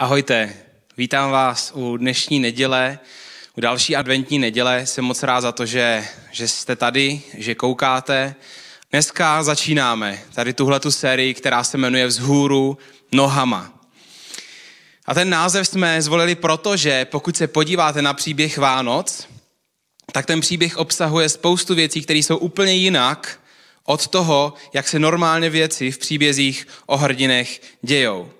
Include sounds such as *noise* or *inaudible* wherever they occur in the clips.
Ahojte, vítám vás u dnešní neděle, u další adventní neděle. Jsem moc rád za to, že, že jste tady, že koukáte. Dneska začínáme tady tuhle tu sérii, která se jmenuje Vzhůru nohama. A ten název jsme zvolili proto, že pokud se podíváte na příběh Vánoc, tak ten příběh obsahuje spoustu věcí, které jsou úplně jinak od toho, jak se normálně věci v příbězích o hrdinech dějou.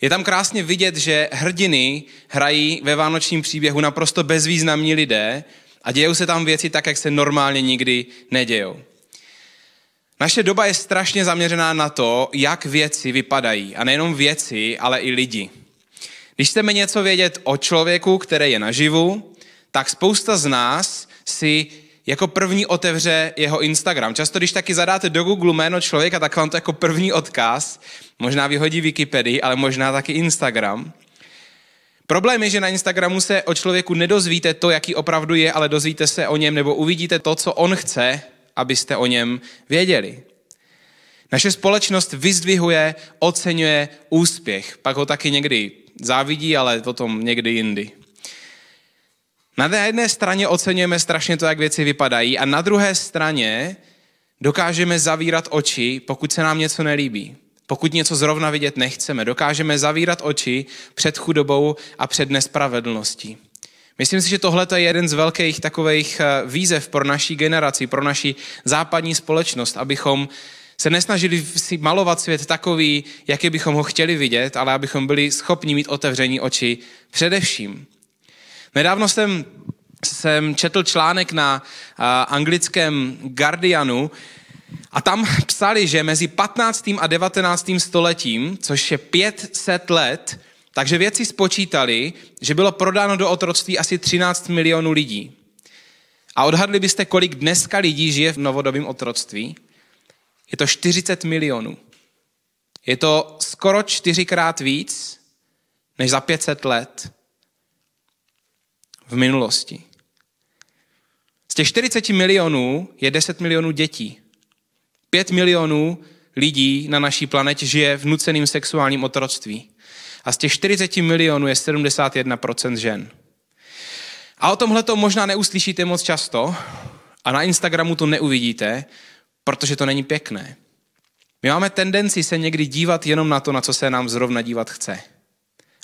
Je tam krásně vidět, že hrdiny hrají ve vánočním příběhu naprosto bezvýznamní lidé a dějou se tam věci tak, jak se normálně nikdy nedějou. Naše doba je strašně zaměřená na to, jak věci vypadají. A nejenom věci, ale i lidi. Když chceme něco vědět o člověku, který je naživu, tak spousta z nás si jako první otevře jeho Instagram. Často, když taky zadáte do Google jméno člověka, tak vám to jako první odkaz možná vyhodí Wikipedii, ale možná taky Instagram. Problém je, že na Instagramu se o člověku nedozvíte to, jaký opravdu je, ale dozvíte se o něm nebo uvidíte to, co on chce, abyste o něm věděli. Naše společnost vyzdvihuje, oceňuje úspěch, pak ho taky někdy závidí, ale potom někdy jindy. Na jedné straně oceňujeme strašně to, jak věci vypadají a na druhé straně dokážeme zavírat oči, pokud se nám něco nelíbí. Pokud něco zrovna vidět nechceme, dokážeme zavírat oči před chudobou a před nespravedlností. Myslím si, že tohle je jeden z velkých takových eh, výzev pro naší generaci, pro naši západní společnost, abychom se nesnažili si malovat svět takový, jaký bychom ho chtěli vidět, ale abychom byli schopni mít otevření oči především. Nedávno jsem, jsem četl článek na uh, anglickém Guardianu a tam psali, že mezi 15. a 19. stoletím, což je 500 let, takže věci spočítali, že bylo prodáno do otroctví asi 13 milionů lidí. A odhadli byste, kolik dneska lidí žije v novodobém otroctví? Je to 40 milionů. Je to skoro čtyřikrát víc než za 500 let v minulosti. Z těch 40 milionů je 10 milionů dětí. 5 milionů lidí na naší planetě žije v nuceném sexuálním otroctví. A z těch 40 milionů je 71% žen. A o tomhle to možná neuslyšíte moc často a na Instagramu to neuvidíte, protože to není pěkné. My máme tendenci se někdy dívat jenom na to, na co se nám zrovna dívat chce.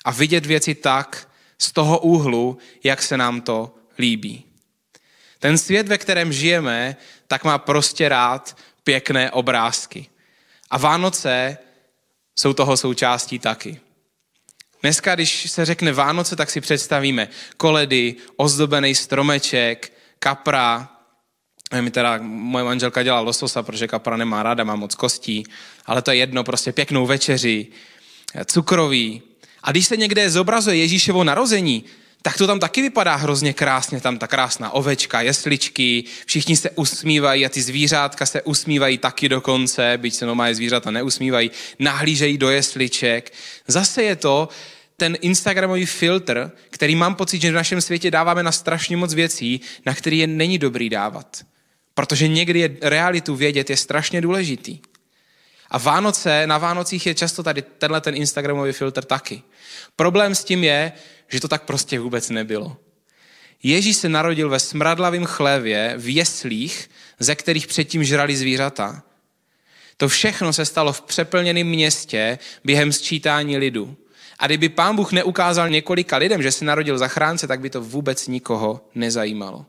A vidět věci tak, z toho úhlu, jak se nám to líbí. Ten svět, ve kterém žijeme, tak má prostě rád pěkné obrázky. A Vánoce jsou toho součástí taky. Dneska, když se řekne Vánoce, tak si představíme koledy, ozdobený stromeček, kapra. Mi teda moje manželka dělá lososa, protože kapra nemá ráda, má moc kostí, ale to je jedno, prostě pěknou večeři, cukroví, a když se někde zobrazuje Ježíšovo narození, tak to tam taky vypadá hrozně krásně, tam ta krásná ovečka, jesličky, všichni se usmívají a ty zvířátka se usmívají taky dokonce, byť se normálně zvířata neusmívají, nahlížejí do jesliček. Zase je to ten Instagramový filtr, který mám pocit, že v našem světě dáváme na strašně moc věcí, na který je není dobrý dávat. Protože někdy je realitu vědět je strašně důležitý. A Vánoce, na Vánocích je často tady tenhle ten Instagramový filtr taky. Problém s tím je, že to tak prostě vůbec nebylo. Ježíš se narodil ve smradlavém chlévě, v jeslích, ze kterých předtím žrali zvířata. To všechno se stalo v přeplněném městě během sčítání lidu. A kdyby pán Bůh neukázal několika lidem, že se narodil zachránce, tak by to vůbec nikoho nezajímalo.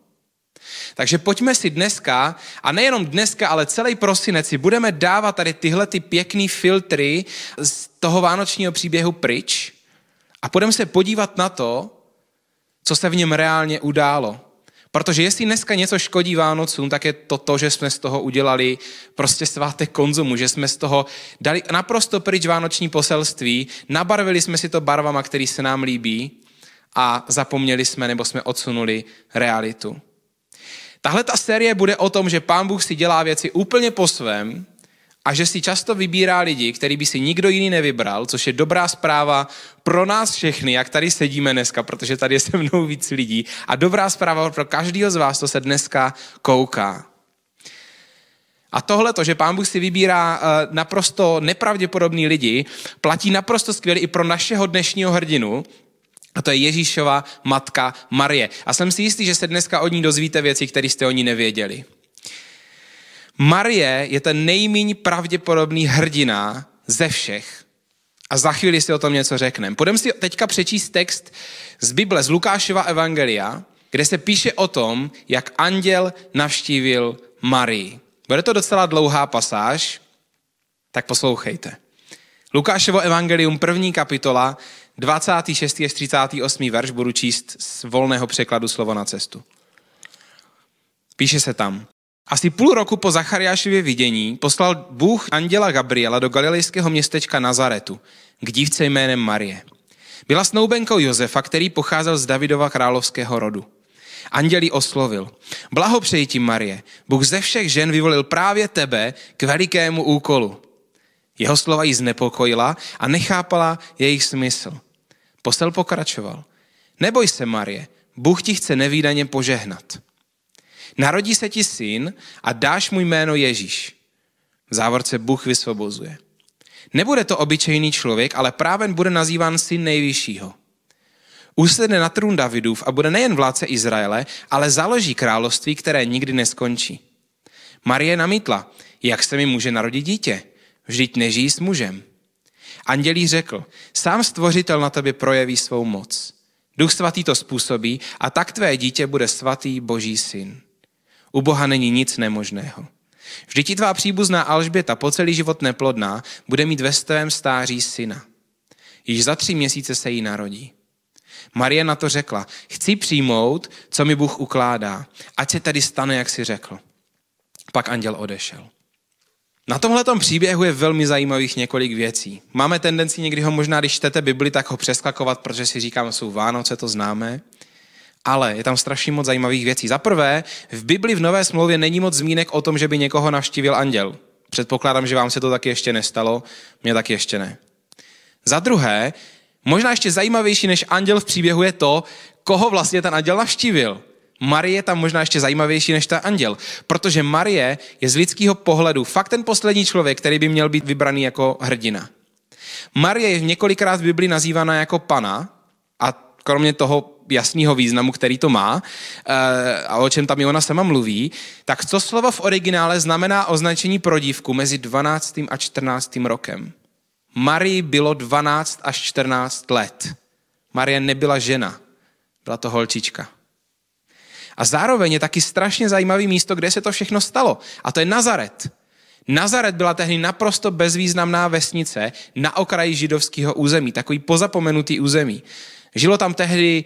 Takže pojďme si dneska, a nejenom dneska, ale celý prosinec si budeme dávat tady tyhle ty pěkný filtry z toho vánočního příběhu pryč a budeme se podívat na to, co se v něm reálně událo. Protože jestli dneska něco škodí Vánocům, tak je to to, že jsme z toho udělali prostě svátek konzumu, že jsme z toho dali naprosto pryč vánoční poselství, nabarvili jsme si to barvama, který se nám líbí a zapomněli jsme nebo jsme odsunuli realitu. Tahle ta série bude o tom, že pán Bůh si dělá věci úplně po svém a že si často vybírá lidi, který by si nikdo jiný nevybral, což je dobrá zpráva pro nás všechny, jak tady sedíme dneska, protože tady je se mnou víc lidí a dobrá zpráva pro každého z vás, co se dneska kouká. A tohle, to, že pán Bůh si vybírá eh, naprosto nepravděpodobný lidi, platí naprosto skvěle i pro našeho dnešního hrdinu, a to je Ježíšova matka Marie. A jsem si jistý, že se dneska od ní dozvíte věci, které jste o ní nevěděli. Marie je ten nejméně pravděpodobný hrdina ze všech. A za chvíli si o tom něco řekneme. Půjdeme si teďka přečíst text z Bible, z Lukášova Evangelia, kde se píše o tom, jak anděl navštívil Marii. Bude to docela dlouhá pasáž, tak poslouchejte. Lukášovo evangelium, první kapitola, 26. až 38. verš, budu číst z volného překladu slovo na cestu. Píše se tam. Asi půl roku po Zachariášově vidění poslal Bůh anděla Gabriela do galilejského městečka Nazaretu k dívce jménem Marie. Byla snoubenkou Josefa, který pocházel z Davidova královského rodu. Andělí oslovil. Blahopřeji ti, Marie. Bůh ze všech žen vyvolil právě tebe k velikému úkolu. Jeho slova ji znepokojila a nechápala jejich smysl. Posel pokračoval. Neboj se, Marie, Bůh ti chce nevýdaně požehnat. Narodí se ti syn a dáš mu jméno Ježíš. V závorce Bůh vysvobozuje. Nebude to obyčejný člověk, ale právě bude nazýván syn nejvyššího. Usedne na trůn Davidův a bude nejen vládce Izraele, ale založí království, které nikdy neskončí. Marie namítla, jak se mi může narodit dítě? Vždyť nežijí s mužem. Andělí řekl, sám stvořitel na tebe projeví svou moc. Duch svatý to způsobí a tak tvé dítě bude svatý boží syn. U Boha není nic nemožného. Vždyť i tvá příbuzná Alžběta po celý život neplodná bude mít ve svém stáří syna. Již za tři měsíce se jí narodí. Marie na to řekla, chci přijmout, co mi Bůh ukládá, ať se tady stane, jak si řekl. Pak anděl odešel. Na tomhle příběhu je velmi zajímavých několik věcí. Máme tendenci někdy ho možná, když čtete Bibli, tak ho přeskakovat, protože si říkáme, jsou Vánoce, to známe. Ale je tam strašně moc zajímavých věcí. Za prvé, v Bibli v Nové smlouvě není moc zmínek o tom, že by někoho navštívil anděl. Předpokládám, že vám se to taky ještě nestalo, mně taky ještě ne. Za druhé, možná ještě zajímavější než anděl v příběhu je to, koho vlastně ten anděl navštívil. Marie je tam možná ještě zajímavější než ta anděl, protože Marie je z lidského pohledu fakt ten poslední člověk, který by měl být vybraný jako hrdina. Marie je několikrát v Biblii nazývána jako pana a kromě toho jasného významu, který to má eh, a o čem tam i ona sama mluví, tak co slovo v originále znamená označení pro dívku mezi 12. a 14. rokem. Marii bylo 12 až 14 let. Marie nebyla žena, byla to holčička. A zároveň je taky strašně zajímavý místo, kde se to všechno stalo. A to je Nazaret. Nazaret byla tehdy naprosto bezvýznamná vesnice na okraji židovského území, takový pozapomenutý území. Žilo tam tehdy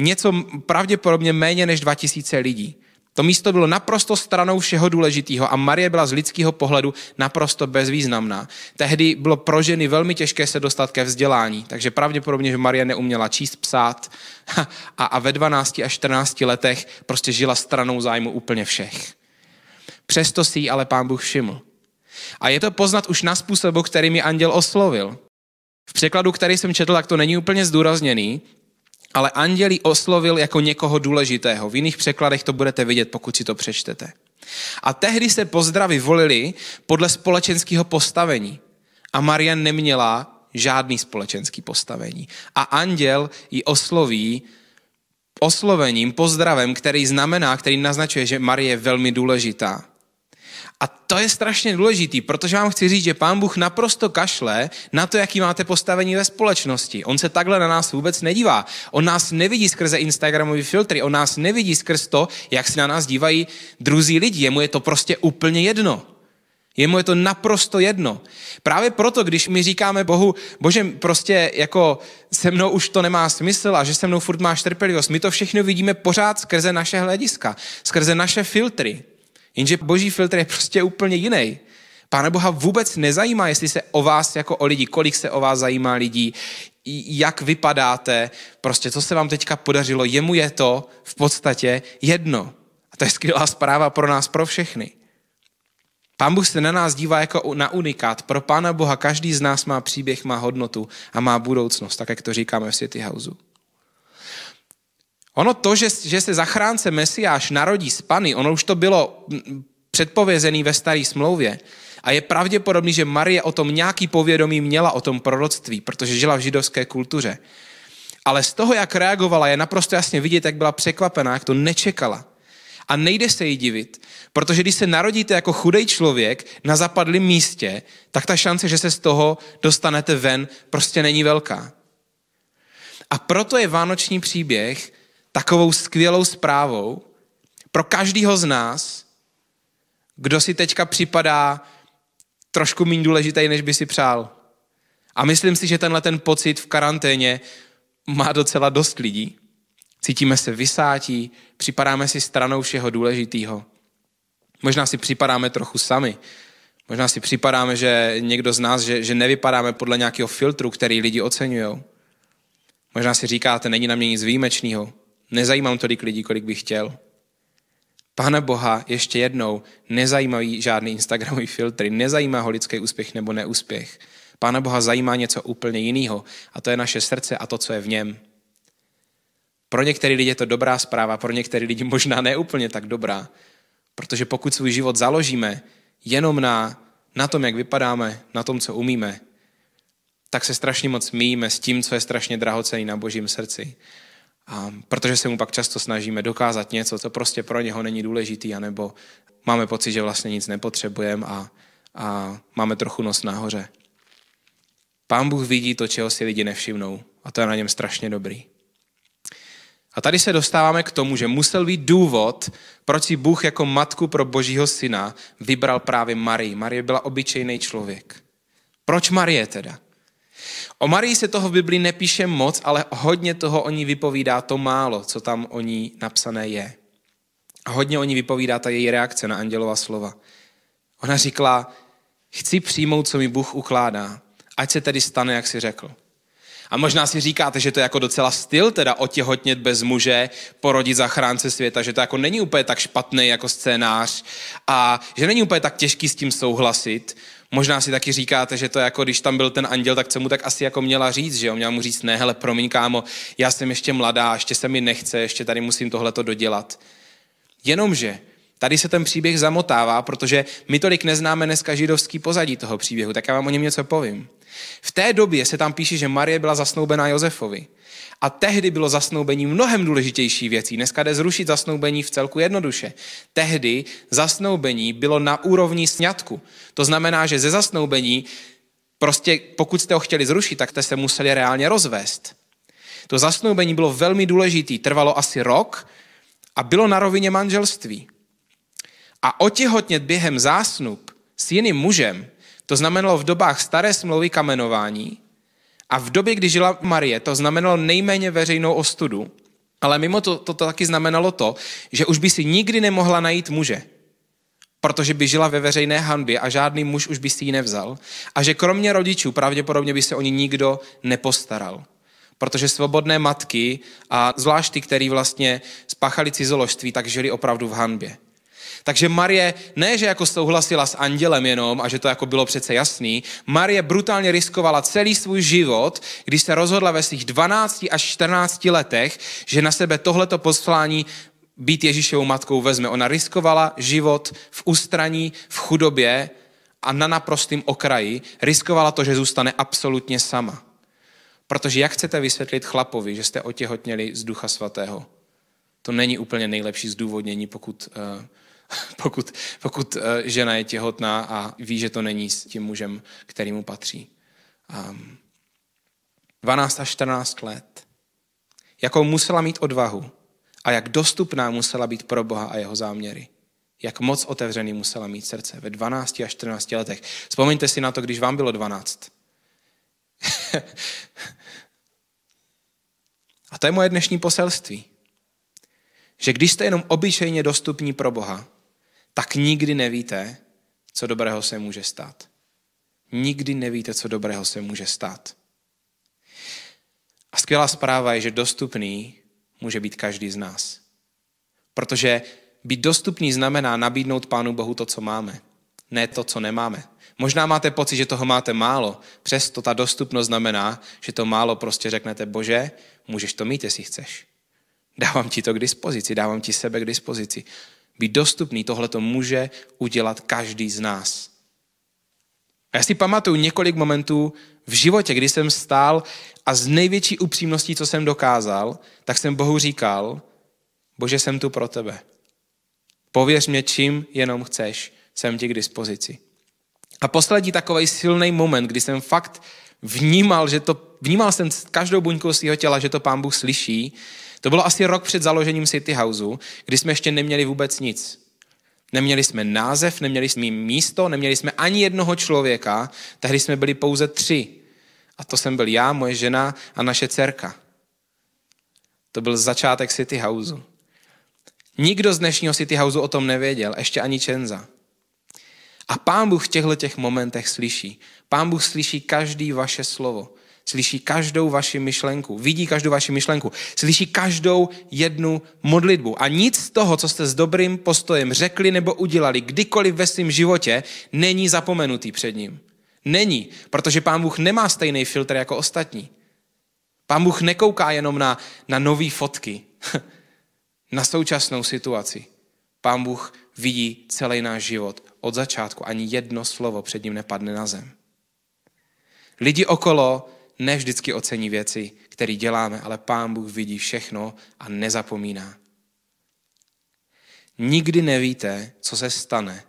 něco pravděpodobně méně než 2000 lidí. To místo bylo naprosto stranou všeho důležitého a Marie byla z lidského pohledu naprosto bezvýznamná. Tehdy bylo pro ženy velmi těžké se dostat ke vzdělání, takže pravděpodobně, že Marie neuměla číst, psát *laughs* a, a ve 12 až 14 letech prostě žila stranou zájmu úplně všech. Přesto si ji ale pán Bůh všiml. A je to poznat už na způsobu, který mi anděl oslovil. V překladu, který jsem četl, tak to není úplně zdůrazněný, ale anděli oslovil jako někoho důležitého. V jiných překladech to budete vidět, pokud si to přečtete. A tehdy se pozdravy volili podle společenského postavení. A Maria neměla žádný společenský postavení. A anděl ji osloví oslovením, pozdravem, který znamená, který naznačuje, že Marie je velmi důležitá. A to je strašně důležitý, protože vám chci říct, že pán Bůh naprosto kašle na to, jaký máte postavení ve společnosti. On se takhle na nás vůbec nedívá. On nás nevidí skrze Instagramové filtry, on nás nevidí skrz to, jak se na nás dívají druzí lidi. Jemu je to prostě úplně jedno. Jemu je to naprosto jedno. Právě proto, když my říkáme Bohu, bože, prostě jako se mnou už to nemá smysl a že se mnou furt máš trpělivost, my to všechno vidíme pořád skrze naše hlediska, skrze naše filtry. Jenže boží filtr je prostě úplně jiný. Pána Boha vůbec nezajímá, jestli se o vás jako o lidi, kolik se o vás zajímá lidí, jak vypadáte, prostě co se vám teďka podařilo. Jemu je to v podstatě jedno. A to je skvělá zpráva pro nás, pro všechny. Pán Bůh se na nás dívá jako na unikát. Pro Pána Boha každý z nás má příběh, má hodnotu a má budoucnost, tak jak to říkáme v City Houseu. Ono to, že, že se zachránce Mesiáš narodí z Pany, ono už to bylo předpovězený ve staré smlouvě. A je pravděpodobný, že Marie o tom nějaký povědomí měla o tom proroctví, protože žila v židovské kultuře. Ale z toho, jak reagovala, je naprosto jasně vidět, jak byla překvapená, jak to nečekala. A nejde se jí divit, protože když se narodíte jako chudej člověk na zapadlém místě, tak ta šance, že se z toho dostanete ven, prostě není velká. A proto je vánoční příběh takovou skvělou zprávou pro každého z nás, kdo si teďka připadá trošku méně důležitý, než by si přál. A myslím si, že tenhle ten pocit v karanténě má docela dost lidí. Cítíme se vysátí, připadáme si stranou všeho důležitého. Možná si připadáme trochu sami. Možná si připadáme, že někdo z nás, že, že nevypadáme podle nějakého filtru, který lidi oceňují. Možná si říkáte, není na mě nic výjimečného. Nezajímám tolik lidí, kolik bych chtěl. Pána Boha ještě jednou nezajímají žádný Instagramový filtry, nezajímá ho lidský úspěch nebo neúspěch. Pána Boha zajímá něco úplně jiného a to je naše srdce a to, co je v něm. Pro některé lidi je to dobrá zpráva, pro některé lidi možná neúplně tak dobrá, protože pokud svůj život založíme jenom na, na tom, jak vypadáme, na tom, co umíme, tak se strašně moc míjíme s tím, co je strašně drahocený na božím srdci. Protože se mu pak často snažíme dokázat něco, co prostě pro něho není důležitý, anebo máme pocit, že vlastně nic nepotřebujeme a, a máme trochu nos nahoře. Pán Bůh vidí to, čeho si lidi nevšimnou a to je na něm strašně dobrý. A tady se dostáváme k tomu, že musel být důvod, proč si Bůh jako matku pro božího syna vybral právě Marii. Marie byla obyčejný člověk. Proč Marie teda? O Marii se toho v Biblii nepíše moc, ale hodně toho o ní vypovídá to málo, co tam o ní napsané je. A hodně o ní vypovídá ta její reakce na andělova slova. Ona říkala, chci přijmout, co mi Bůh ukládá, ať se tedy stane, jak si řekl. A možná si říkáte, že to je jako docela styl, teda otěhotnět bez muže, porodit zachránce světa, že to jako není úplně tak špatný jako scénář a že není úplně tak těžký s tím souhlasit. Možná si taky říkáte, že to je jako, když tam byl ten anděl, tak co mu tak asi jako měla říct, že jo? Měla mu říct, ne, hele, promiň, kámo, já jsem ještě mladá, ještě se mi nechce, ještě tady musím tohleto dodělat. Jenomže tady se ten příběh zamotává, protože my tolik neznáme dneska židovský pozadí toho příběhu, tak já vám o něm něco povím. V té době se tam píše, že Marie byla zasnoubená Josefovi. A tehdy bylo zasnoubení mnohem důležitější věcí. Dneska jde zrušit zasnoubení v celku jednoduše. Tehdy zasnoubení bylo na úrovni sňatku. To znamená, že ze zasnoubení, prostě pokud jste ho chtěli zrušit, tak jste se museli reálně rozvést. To zasnoubení bylo velmi důležitý, trvalo asi rok a bylo na rovině manželství. A otěhotnět během zásnub s jiným mužem, to znamenalo v dobách staré smlouvy kamenování, a v době, kdy žila Marie, to znamenalo nejméně veřejnou ostudu, ale mimo to, to, to taky znamenalo to, že už by si nikdy nemohla najít muže, protože by žila ve veřejné hanbě a žádný muž už by si ji nevzal a že kromě rodičů pravděpodobně by se o ní nikdo nepostaral. Protože svobodné matky a zvlášť ty, který vlastně spáchali cizoložství, tak žili opravdu v hanbě. Takže Marie ne, že jako souhlasila s andělem jenom a že to jako bylo přece jasný, Marie brutálně riskovala celý svůj život, když se rozhodla ve svých 12 až 14 letech, že na sebe tohleto poslání být Ježíšovou matkou vezme. Ona riskovala život v ústraní, v chudobě a na naprostém okraji riskovala to, že zůstane absolutně sama. Protože jak chcete vysvětlit chlapovi, že jste otěhotněli z Ducha Svatého? To není úplně nejlepší zdůvodnění, pokud uh, *laughs* pokud, pokud eh, žena je těhotná a ví, že to není s tím mužem, který mu patří. Um, 12 až 14 let. Jakou musela mít odvahu a jak dostupná musela být pro Boha a jeho záměry. Jak moc otevřený musela mít srdce ve 12 až 14 letech. Vzpomeňte si na to, když vám bylo 12. *laughs* a to je moje dnešní poselství. Že když jste jenom obyčejně dostupní pro Boha, tak nikdy nevíte, co dobrého se může stát. Nikdy nevíte, co dobrého se může stát. A skvělá zpráva je, že dostupný může být každý z nás. Protože být dostupný znamená nabídnout Pánu Bohu to, co máme, ne to, co nemáme. Možná máte pocit, že toho máte málo, přesto ta dostupnost znamená, že to málo prostě řeknete, bože, můžeš to mít, jestli chceš. Dávám ti to k dispozici, dávám ti sebe k dispozici. Být dostupný, tohle to může udělat každý z nás. A já si pamatuju několik momentů v životě, kdy jsem stál a z největší upřímností, co jsem dokázal, tak jsem Bohu říkal, Bože, jsem tu pro tebe. Pověř mě, čím jenom chceš, jsem ti k dispozici. A poslední takový silný moment, kdy jsem fakt vnímal, že to, vnímal jsem každou buňkou svého těla, že to pán Bůh slyší, to bylo asi rok před založením City Houseu, kdy jsme ještě neměli vůbec nic. Neměli jsme název, neměli jsme místo, neměli jsme ani jednoho člověka, tehdy jsme byli pouze tři. A to jsem byl já, moje žena a naše dcerka. To byl začátek City Houseu. Nikdo z dnešního City Houseu o tom nevěděl, ještě ani Čenza. A pán Bůh v těchto těch momentech slyší. Pán Bůh slyší každý vaše slovo. Slyší každou vaši myšlenku. Vidí každou vaši myšlenku. Slyší každou jednu modlitbu. A nic z toho, co jste s dobrým postojem řekli nebo udělali kdykoliv ve svém životě, není zapomenutý před ním. Není, protože pán Bůh nemá stejný filtr jako ostatní. Pán Bůh nekouká jenom na, na nové fotky, *laughs* na současnou situaci. Pán Bůh vidí celý náš život od začátku. Ani jedno slovo před ním nepadne na zem. Lidi okolo ne vždycky ocení věci, které děláme, ale Pán Bůh vidí všechno a nezapomíná. Nikdy nevíte, co se stane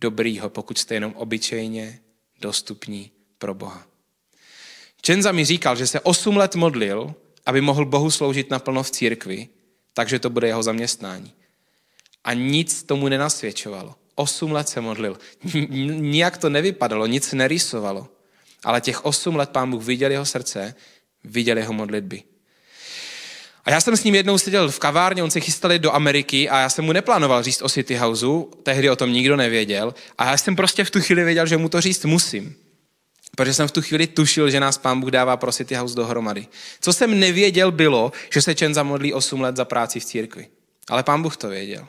dobrýho, pokud jste jenom obyčejně dostupní pro Boha. Čenza mi říkal, že se 8 let modlil, aby mohl Bohu sloužit naplno v církvi, takže to bude jeho zaměstnání. A nic tomu nenasvědčovalo. 8 let se modlil. Nijak to nevypadalo, nic nerysovalo. Ale těch osm let pán Bůh viděl jeho srdce, viděl jeho modlitby. A já jsem s ním jednou seděl v kavárně, on se chystal do Ameriky a já jsem mu neplánoval říct o City Houseu, tehdy o tom nikdo nevěděl. A já jsem prostě v tu chvíli věděl, že mu to říct musím. Protože jsem v tu chvíli tušil, že nás pán Bůh dává pro City House dohromady. Co jsem nevěděl bylo, že se Čen zamodlí 8 let za práci v církvi. Ale pán Bůh to věděl.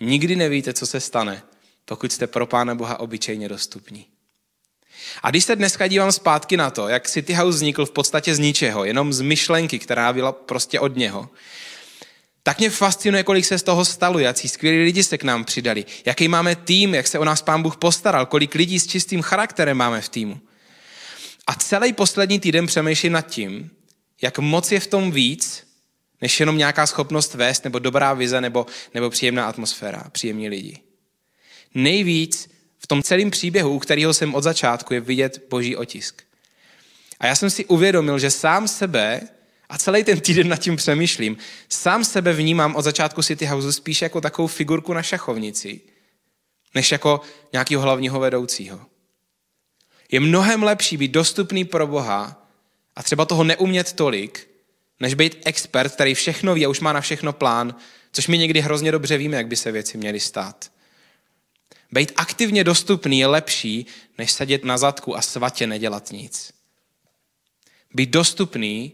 Nikdy nevíte, co se stane, pokud jste pro Pána Boha obyčejně dostupní. A když se dneska dívám zpátky na to, jak City House vznikl v podstatě z ničeho, jenom z myšlenky, která byla prostě od něho, tak mě fascinuje, kolik se z toho stalo, jaký skvělí lidi se k nám přidali, jaký máme tým, jak se o nás pán Bůh postaral, kolik lidí s čistým charakterem máme v týmu. A celý poslední týden přemýšlím nad tím, jak moc je v tom víc, než jenom nějaká schopnost vést, nebo dobrá vize, nebo, nebo příjemná atmosféra, příjemní lidi. Nejvíc tom celém příběhu, u kterého jsem od začátku, je vidět boží otisk. A já jsem si uvědomil, že sám sebe, a celý ten týden nad tím přemýšlím, sám sebe vnímám od začátku City House spíš jako takovou figurku na šachovnici, než jako nějakého hlavního vedoucího. Je mnohem lepší být dostupný pro Boha a třeba toho neumět tolik, než být expert, který všechno ví a už má na všechno plán, což my někdy hrozně dobře víme, jak by se věci měly stát. Být aktivně dostupný je lepší, než sedět na zadku a svatě nedělat nic. Být dostupný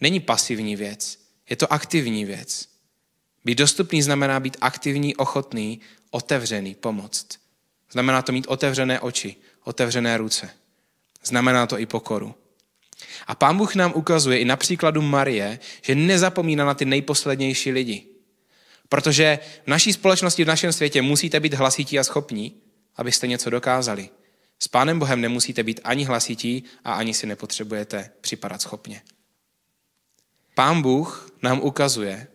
není pasivní věc, je to aktivní věc. Být dostupný znamená být aktivní, ochotný, otevřený, pomoct. Znamená to mít otevřené oči, otevřené ruce. Znamená to i pokoru. A pán Bůh nám ukazuje i na příkladu Marie, že nezapomíná na ty nejposlednější lidi. Protože v naší společnosti, v našem světě musíte být hlasití a schopní, abyste něco dokázali. S Pánem Bohem nemusíte být ani hlasití a ani si nepotřebujete připadat schopně. Pán Bůh nám ukazuje,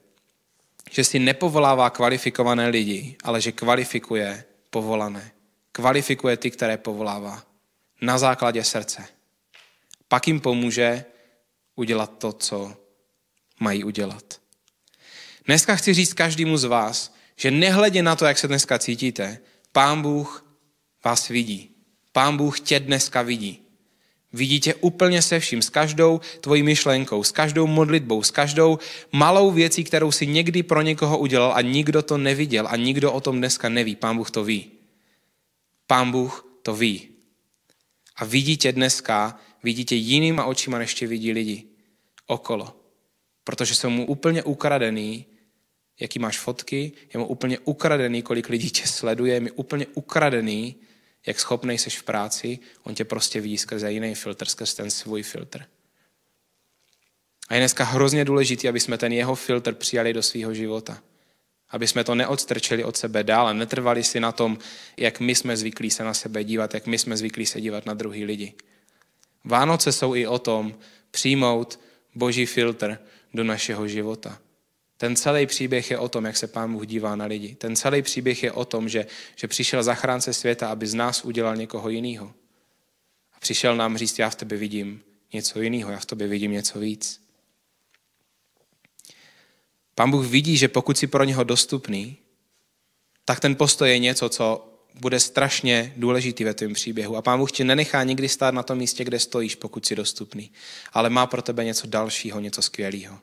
že si nepovolává kvalifikované lidi, ale že kvalifikuje povolané. Kvalifikuje ty, které povolává. Na základě srdce. Pak jim pomůže udělat to, co mají udělat. Dneska chci říct každému z vás, že nehledě na to, jak se dneska cítíte, Pán Bůh vás vidí. Pán Bůh tě dneska vidí. Vidí tě úplně se vším, s každou tvojí myšlenkou, s každou modlitbou, s každou malou věcí, kterou si někdy pro někoho udělal a nikdo to neviděl a nikdo o tom dneska neví. Pán Bůh to ví. Pán Bůh to ví. A vidí tě dneska, vidí tě jinýma očima, než tě vidí lidi okolo. Protože jsou mu úplně ukradený jaký máš fotky, je mu úplně ukradený, kolik lidí tě sleduje, je mi úplně ukradený, jak schopný jsi v práci, on tě prostě vidí skrze jiný filtr, skrze ten svůj filtr. A je dneska hrozně důležité, aby jsme ten jeho filtr přijali do svého života. Aby jsme to neodstrčili od sebe dál a netrvali si na tom, jak my jsme zvyklí se na sebe dívat, jak my jsme zvyklí se dívat na druhý lidi. Vánoce jsou i o tom přijmout boží filtr do našeho života. Ten celý příběh je o tom, jak se Pán Bůh dívá na lidi. Ten celý příběh je o tom, že, že přišel zachránce světa, aby z nás udělal někoho jiného. A přišel nám říct, já v tebe vidím něco jiného, já v tobě vidím něco víc. Pán Bůh vidí, že pokud jsi pro něho dostupný, tak ten postoj je něco, co bude strašně důležitý ve tvém příběhu. A Pán Bůh tě nenechá nikdy stát na tom místě, kde stojíš, pokud jsi dostupný. Ale má pro tebe něco dalšího, něco skvělého.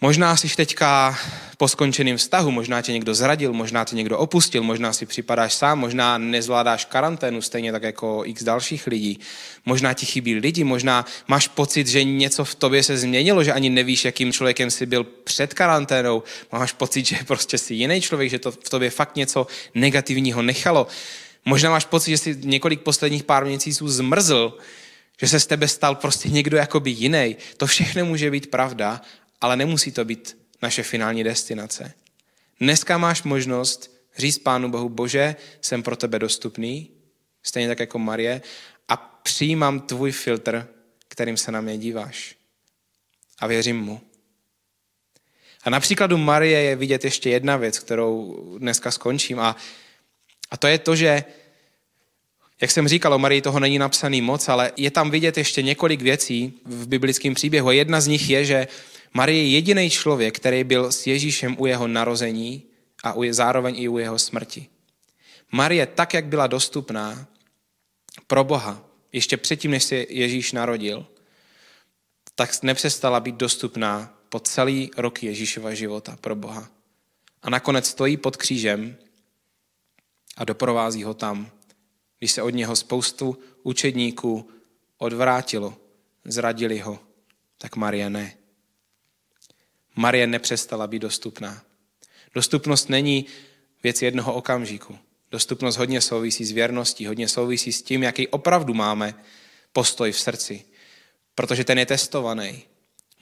Možná jsi teďka po skončeném vztahu, možná tě někdo zradil, možná tě někdo opustil, možná si připadáš sám, možná nezvládáš karanténu, stejně tak jako x dalších lidí. Možná ti chybí lidi, možná máš pocit, že něco v tobě se změnilo, že ani nevíš, jakým člověkem jsi byl před karanténou. Máš pocit, že prostě jsi jiný člověk, že to v tobě fakt něco negativního nechalo. Možná máš pocit, že jsi několik posledních pár měsíců zmrzl, že se z tebe stal prostě někdo jakoby jiný. To všechno může být pravda ale nemusí to být naše finální destinace. Dneska máš možnost říct Pánu Bohu, Bože, jsem pro tebe dostupný, stejně tak jako Marie, a přijímám tvůj filtr, kterým se na mě díváš. A věřím mu. A na příkladu Marie je vidět ještě jedna věc, kterou dneska skončím. A, a to je to, že, jak jsem říkal, o Marii toho není napsaný moc, ale je tam vidět ještě několik věcí v biblickém příběhu. Jedna z nich je, že Marie je jediný člověk, který byl s Ježíšem u jeho narození a u, zároveň i u jeho smrti. Marie, tak jak byla dostupná pro Boha, ještě předtím, než se Ježíš narodil, tak nepřestala být dostupná po celý rok Ježíšova života pro Boha. A nakonec stojí pod křížem a doprovází ho tam, když se od něho spoustu učedníků odvrátilo, zradili ho, tak Marie ne. Marie nepřestala být dostupná. Dostupnost není věc jednoho okamžiku. Dostupnost hodně souvisí s věrností, hodně souvisí s tím, jaký opravdu máme postoj v srdci. Protože ten je testovaný.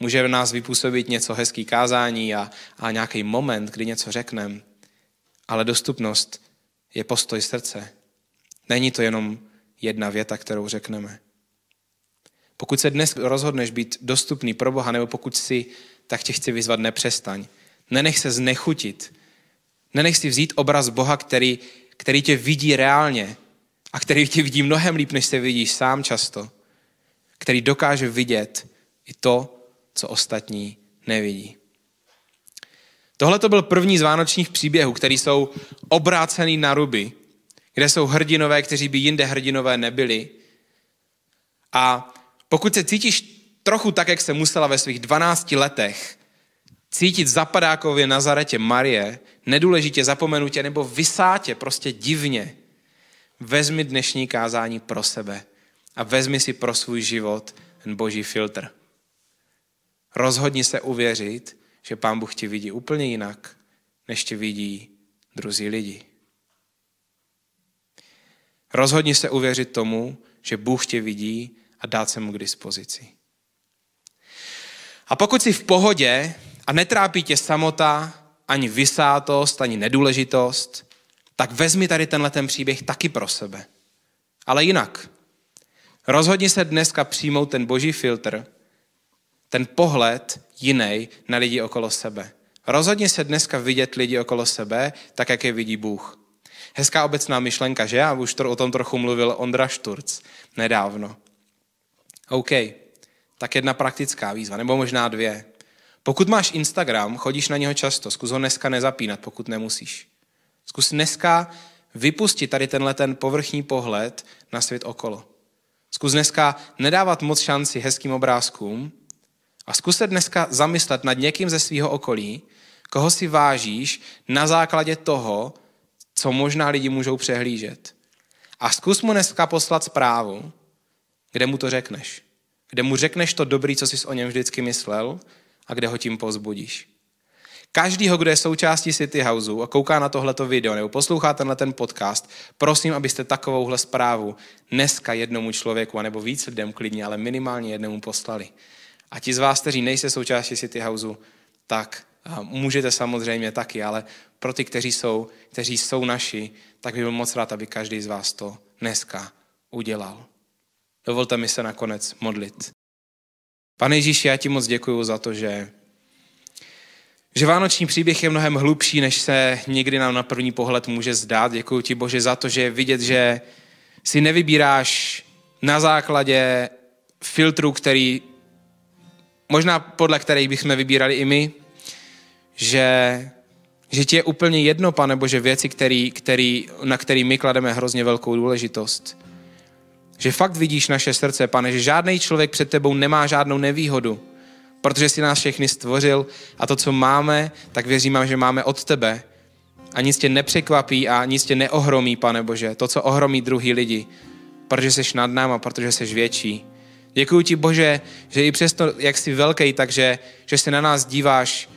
Může v nás vypůsobit něco hezký kázání a, a nějaký moment, kdy něco řekneme. Ale dostupnost je postoj srdce. Není to jenom jedna věta, kterou řekneme. Pokud se dnes rozhodneš být dostupný pro Boha, nebo pokud si tak tě chci vyzvat, nepřestaň. Nenech se znechutit. Nenech si vzít obraz Boha, který, který tě vidí reálně a který tě vidí mnohem líp, než se vidíš sám často. Který dokáže vidět i to, co ostatní nevidí. Tohle to byl první z vánočních příběhů, který jsou obrácený na ruby, kde jsou hrdinové, kteří by jinde hrdinové nebyli. A pokud se cítíš trochu tak, jak se musela ve svých 12 letech cítit zapadákově na zaretě Marie, nedůležitě zapomenutě nebo vysátě, prostě divně, vezmi dnešní kázání pro sebe a vezmi si pro svůj život ten boží filtr. Rozhodni se uvěřit, že Pán Bůh tě vidí úplně jinak, než tě vidí druzí lidi. Rozhodni se uvěřit tomu, že Bůh tě vidí a dát se mu k dispozici. A pokud jsi v pohodě a netrápí tě samota, ani vysátost, ani nedůležitost, tak vezmi tady tenhle ten příběh taky pro sebe. Ale jinak. Rozhodni se dneska přijmout ten boží filtr, ten pohled jiný na lidi okolo sebe. Rozhodni se dneska vidět lidi okolo sebe, tak jak je vidí Bůh. Hezká obecná myšlenka, že? A už to, o tom trochu mluvil Ondra Šturc nedávno. OK, tak jedna praktická výzva, nebo možná dvě. Pokud máš Instagram, chodíš na něho často, zkus ho dneska nezapínat, pokud nemusíš. Zkus dneska vypustit tady tenhle ten povrchní pohled na svět okolo. Zkus dneska nedávat moc šanci hezkým obrázkům a zkus se dneska zamyslet nad někým ze svého okolí, koho si vážíš na základě toho, co možná lidi můžou přehlížet. A zkus mu dneska poslat zprávu, kde mu to řekneš kde mu řekneš to dobrý, co jsi o něm vždycky myslel a kde ho tím pozbudíš. Každýho, kdo je součástí City Houseu a kouká na tohleto video nebo poslouchá tenhle ten podcast, prosím, abyste takovouhle zprávu dneska jednomu člověku, anebo víc lidem klidně, ale minimálně jednomu poslali. A ti z vás, kteří nejste součástí City Houseu, tak A můžete samozřejmě taky, ale pro ty, kteří jsou, kteří jsou naši, tak bych byl moc rád, aby každý z vás to dneska udělal. Dovolte mi se nakonec modlit. Pane Ježíši, já ti moc děkuji za to, že, že vánoční příběh je mnohem hlubší, než se někdy nám na první pohled může zdát. Děkuji ti, Bože, za to, že je vidět, že si nevybíráš na základě filtru, který možná podle kterých bychom vybírali i my, že, že ti je úplně jedno, pane Bože, věci, který, který, na který my klademe hrozně velkou důležitost. Že fakt vidíš naše srdce, pane, že žádný člověk před tebou nemá žádnou nevýhodu, protože jsi nás všechny stvořil a to, co máme, tak věřím, že máme od tebe. A nic tě nepřekvapí a nic tě neohromí, pane Bože, to, co ohromí druhý lidi, protože jsi nad náma, protože jsi větší. Děkuji ti, Bože, že i přesto, jak jsi velký, takže že se na nás díváš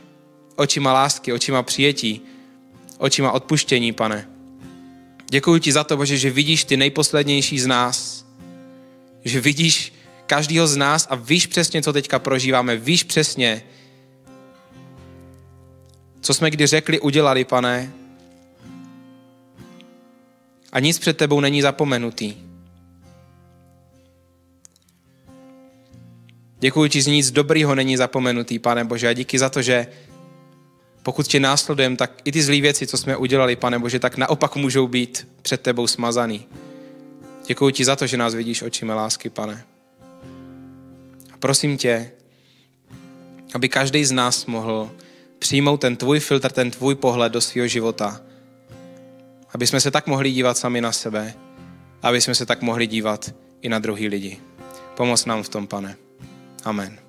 očima lásky, očima přijetí, očima odpuštění, pane. Děkuji ti za to, Bože, že vidíš ty nejposlednější z nás, že vidíš každýho z nás a víš přesně, co teďka prožíváme, víš přesně, co jsme kdy řekli, udělali, pane. A nic před tebou není zapomenutý. Děkuji ti, že nic dobrýho není zapomenutý, pane Bože, a díky za to, že pokud tě následujeme, tak i ty zlé věci, co jsme udělali, pane Bože, tak naopak můžou být před tebou smazaný. Děkuji ti za to, že nás vidíš očima lásky, pane. A prosím tě, aby každý z nás mohl přijmout ten tvůj filtr, ten tvůj pohled do svého života. Aby jsme se tak mohli dívat sami na sebe, aby jsme se tak mohli dívat i na druhý lidi. Pomoz nám v tom, pane. Amen.